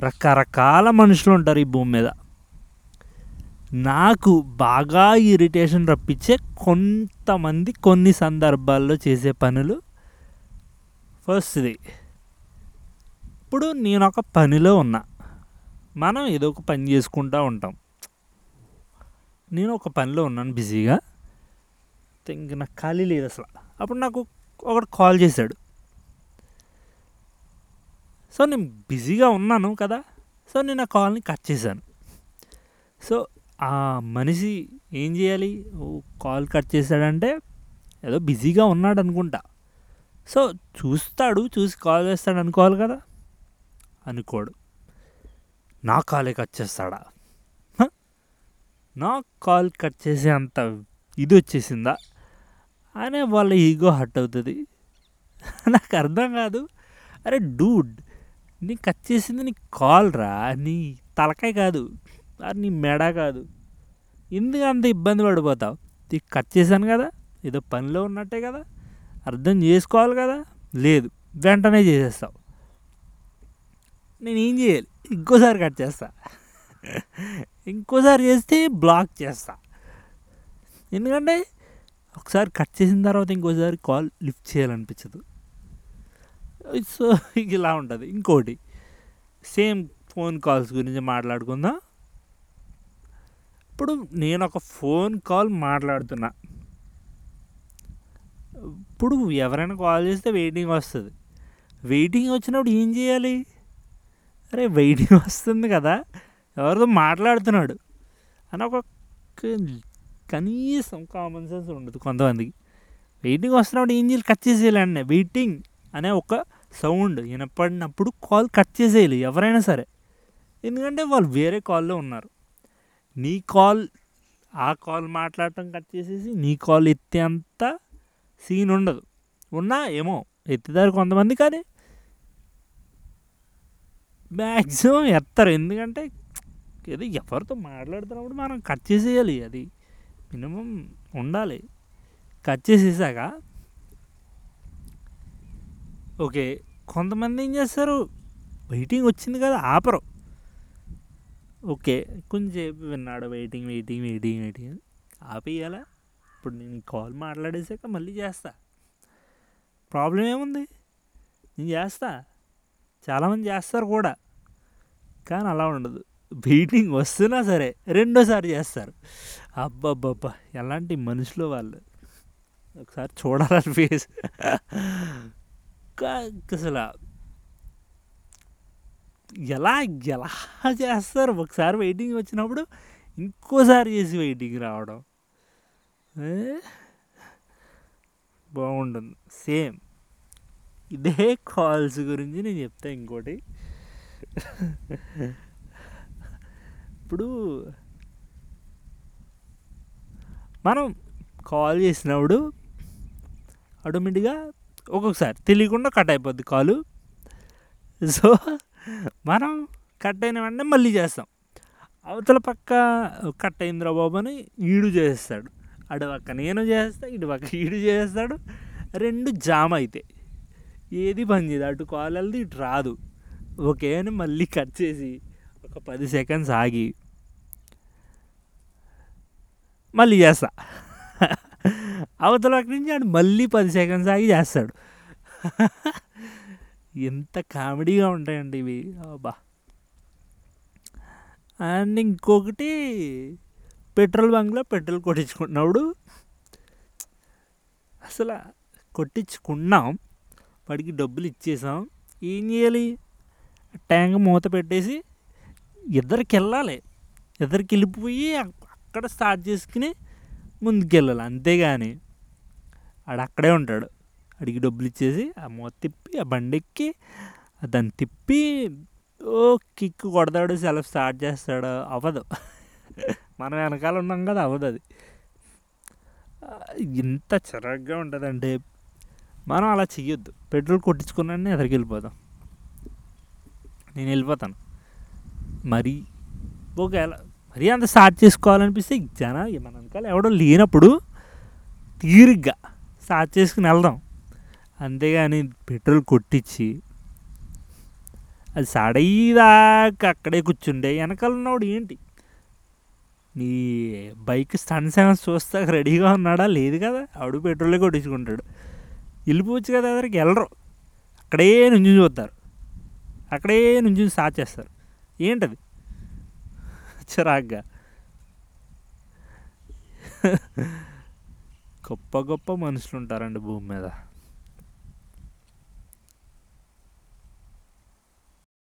రకరకాల మనుషులు ఉంటారు ఈ భూమి మీద. నాకు బాగా ఇరిటేషన్ రప్పించే కొంతమంది కొన్ని సందర్భాల్లో చేసే పనులు. ఫస్ట్ది ఇప్పుడు నేను ఒక పనిలో ఉన్నా. మనం ఏదో ఒక పని చేసుకుంటూ ఉంటాం. నేను ఒక పనిలో ఉన్నాను బిజీగా. ఇంక నాకు ఖాళీ లేదు అసలు. అప్పుడు నాకు ఒకడు కాల్ చేశాడు. సో నేను బిజీగా ఉన్నాను కదా సో నేను ఆ కాల్ని కట్ చేశాను. సో ఆ మనిషి ఏం చేయాలి? ఓ కాల్ కట్ చేశాడంటే ఏదో బిజీగా ఉన్నాడు అనుకుంటా. సో చూస్తాడు చూసి కాల్ చేస్తాడు అనుకోవాలి కదా అనుకోడు. నా కాలే కట్ చేస్తాడా? నా కాల్ కట్ చేసే అంత ఇది వచ్చేసిందా? అనే వాళ్ళ ఈగో హట్ అవుతుంది. నాకు అర్థం కాదు. అరే డూడ్ నీ కట్ చేసింది నీ కాల్ రా. నీ తలకాయ కాదు. అది నీ మెడ కాదు. ఎందుకు అంత ఇబ్బంది పడిపోతావు? నీకు కట్ చేశాను కదా. ఏదో పనిలో ఉన్నట్టే కదా. అర్థం చేసుకోవాలి కదా. లేదు వెంటనే చేసేస్తావు. నేను ఏం చేయాలి? ఇంకోసారి కట్ చేస్తా. ఇంకోసారి చేస్తే బ్లాక్ చేస్తా. ఎందుకంటే ఒకసారి కట్ చేసిన తర్వాత ఇంకోసారి కాల్ లిఫ్ట్ చేయాలనిపించదు. సో ఇలా ఉంటుంది. ఇంకోటి సేమ్ ఫోన్ కాల్స్ గురించి మాట్లాడుకుందాం. ఇప్పుడు నేను ఒక ఫోన్ కాల్ మాట్లాడుతున్నా. ఇప్పుడు ఎవరైనా కాల్ చేస్తే వెయిటింగ్ వస్తుంది. వెయిటింగ్ వచ్చినప్పుడు ఏం చేయాలి? అరే వెయిటింగ్ వస్తుంది కదా. ఎవరితో మాట్లాడుతున్నాడు? అని ఒక కనీసం కామన్ సెన్స్ ఉండదు కొంతమందికి. వెయిటింగ్ వస్తున్నప్పుడు ఏం చేయాలి? కట్ చేసేయాలి అన్న. వెయిటింగ్. అనే ఒక సౌండ్ వినపడినప్పుడు కాల్ కట్ చేసేయాలి ఎవరైనా సరే. ఎందుకంటే వాళ్ళు వేరే కాల్లో ఉన్నారు. నీ కాల్ ఆ కాల్ మాట్లాడటం కట్ చేసేసి నీ కాల్ ఎత్తేంత సీన్ ఉండదు. ఉన్నా ఏమో ఎత్తుతారు కొంతమంది కానీ మ్యాక్సిమం ఎత్తారు. ఎందుకంటే ఏదో ఎవరితో మాట్లాడుతున్నప్పుడు మనం కట్ చేసేయాలి అది మినిమం ఉండాలి. కట్ చేసేసాక ఓకే. కొంతమంది ఏం చేస్తారు? వెయిటింగ్ వచ్చింది కదా ఆపరు. ఓకే. కొంచెంసేపు విన్నాడు వెయిటింగ్ వెయిటింగ్ వెయిటింగ్ వెయిటింగ్. ఆపేయాలా? ఇప్పుడు నేను కాల్ మాట్లాడేసాక మళ్ళీ చేస్తా. ప్రాబ్లం ఏముంది? నేను చేస్తా. చాలామంది చేస్తారు కూడా. కానీ అలా ఉండదు. వెయిటింగ్ వస్తున్నా సరే రెండోసారి చేస్తారు. అబ్బబ్బబ్బా! ఎలాంటి మనుషులు వాళ్ళు? ఒకసారి చూడాలని ఫేస్. అసలు ఎలా ఎలా చేస్తారు? ఒకసారి వెయిటింగ్ వచ్చినప్పుడు ఇంకోసారి చేసి వెయిటింగ్ రావడం. బాగుంటుంది. సేమ్ ఇదే కాల్స్ గురించి నేను చెప్తా ఇంకోటి. ఇప్పుడు మనం కాల్ చేసినప్పుడు ఆటోమేటిక్గా ఒక్కొక్కసారి తెలియకుండా కట్ అయిపోద్ది కాలు. సో మనం కట్ అయిన వెంటనే మళ్ళీ చేస్తాం. అవతల పక్క కట్ అయిందిరా బాబు అని ఈడు చేస్తాడు అటు పక్క నేను చేస్తా ఇటు పక్క ఈడు చేస్తాడు. రెండు జామ్ అవుతాయి ఏది పని చేయదు. అటు కాల్ వెళ్తే ఇటు రాదు. ఓకే అని మళ్ళీ కట్ చేసి ఒక పది సెకండ్స్ ఆగి మళ్ళీ చేస్తా. అవతల నుంచి ఆడు మళ్ళీ పది సెకండ్స్ ఆగి చేస్తాడు. ఎంత కామెడీగా ఉంటాయండి ఇవి. బా అండ్ ఇంకొకటి పెట్రోల్ బంక్లో పెట్రోల్ కొట్టించుకున్నప్పుడు అసలు కొట్టించుకున్నాం. వాడికి డబ్బులు ఇచ్చేసాం. ఏం చేయాలి? ట్యాంక్ మూత పెట్టేసి ఇద్దరికి వెళ్ళాలి. ఇద్దరికి వెళ్ళిపోయి అక్కడ స్టార్ట్ చేసుకుని ముందుకెళ్ళాలి. అంతేగాని ఆడు అక్కడే ఉంటాడు. అడిగి డబ్బులు ఇచ్చేసి ఆ మూత తిప్పి ఆ బండి ఎక్కి దాన్ని తిప్పి ఓ కిక్ కొడతాడు సెలవు స్టార్ట్ చేస్తాడు. అవ్వదు మనం వెనకాల ఉన్నాం కదా అవ్వదు అది. ఇంత చిరాగ్గా ఉంటుందంటే మనం అలా చెయ్యొద్దు. పెట్రోల్ కొట్టించుకున్నానే ఎదరికి వెళ్ళిపోతాం నేను వెళ్ళిపోతాను. మరి ఒకవేళ మరీ అంత స్టార్ట్ చేసుకోవాలనిపిస్తే జన మన వెనకాల ఎవడో లేనప్పుడు తీరిగ్గా స్టార్ట్ చేసుకుని వెళ్దాం. అంతేగాని పెట్రోల్ కొట్టించి అది సడైదాకా అక్కడే కూర్చుండే. వెనకాల ఉన్నవాడు ఏంటి? నీ బైక్ స్టన్స్ ఏమైనా చూస్తా రెడీగా ఉన్నాడా? లేదు కదా. ఆవిడ పెట్రోలే కొట్టించుకుంటాడు. వెళ్ళిపోవచ్చు కదా అదరికి వెళ్ళరు. అక్కడే నుంచి చూస్తారు. అక్కడే నుంచి సాచేస్తారు. ఏంటది? చిరాగ్గా. గొప్ప గొప్ప మనుషులు ఉంటారండి భూమి మీద.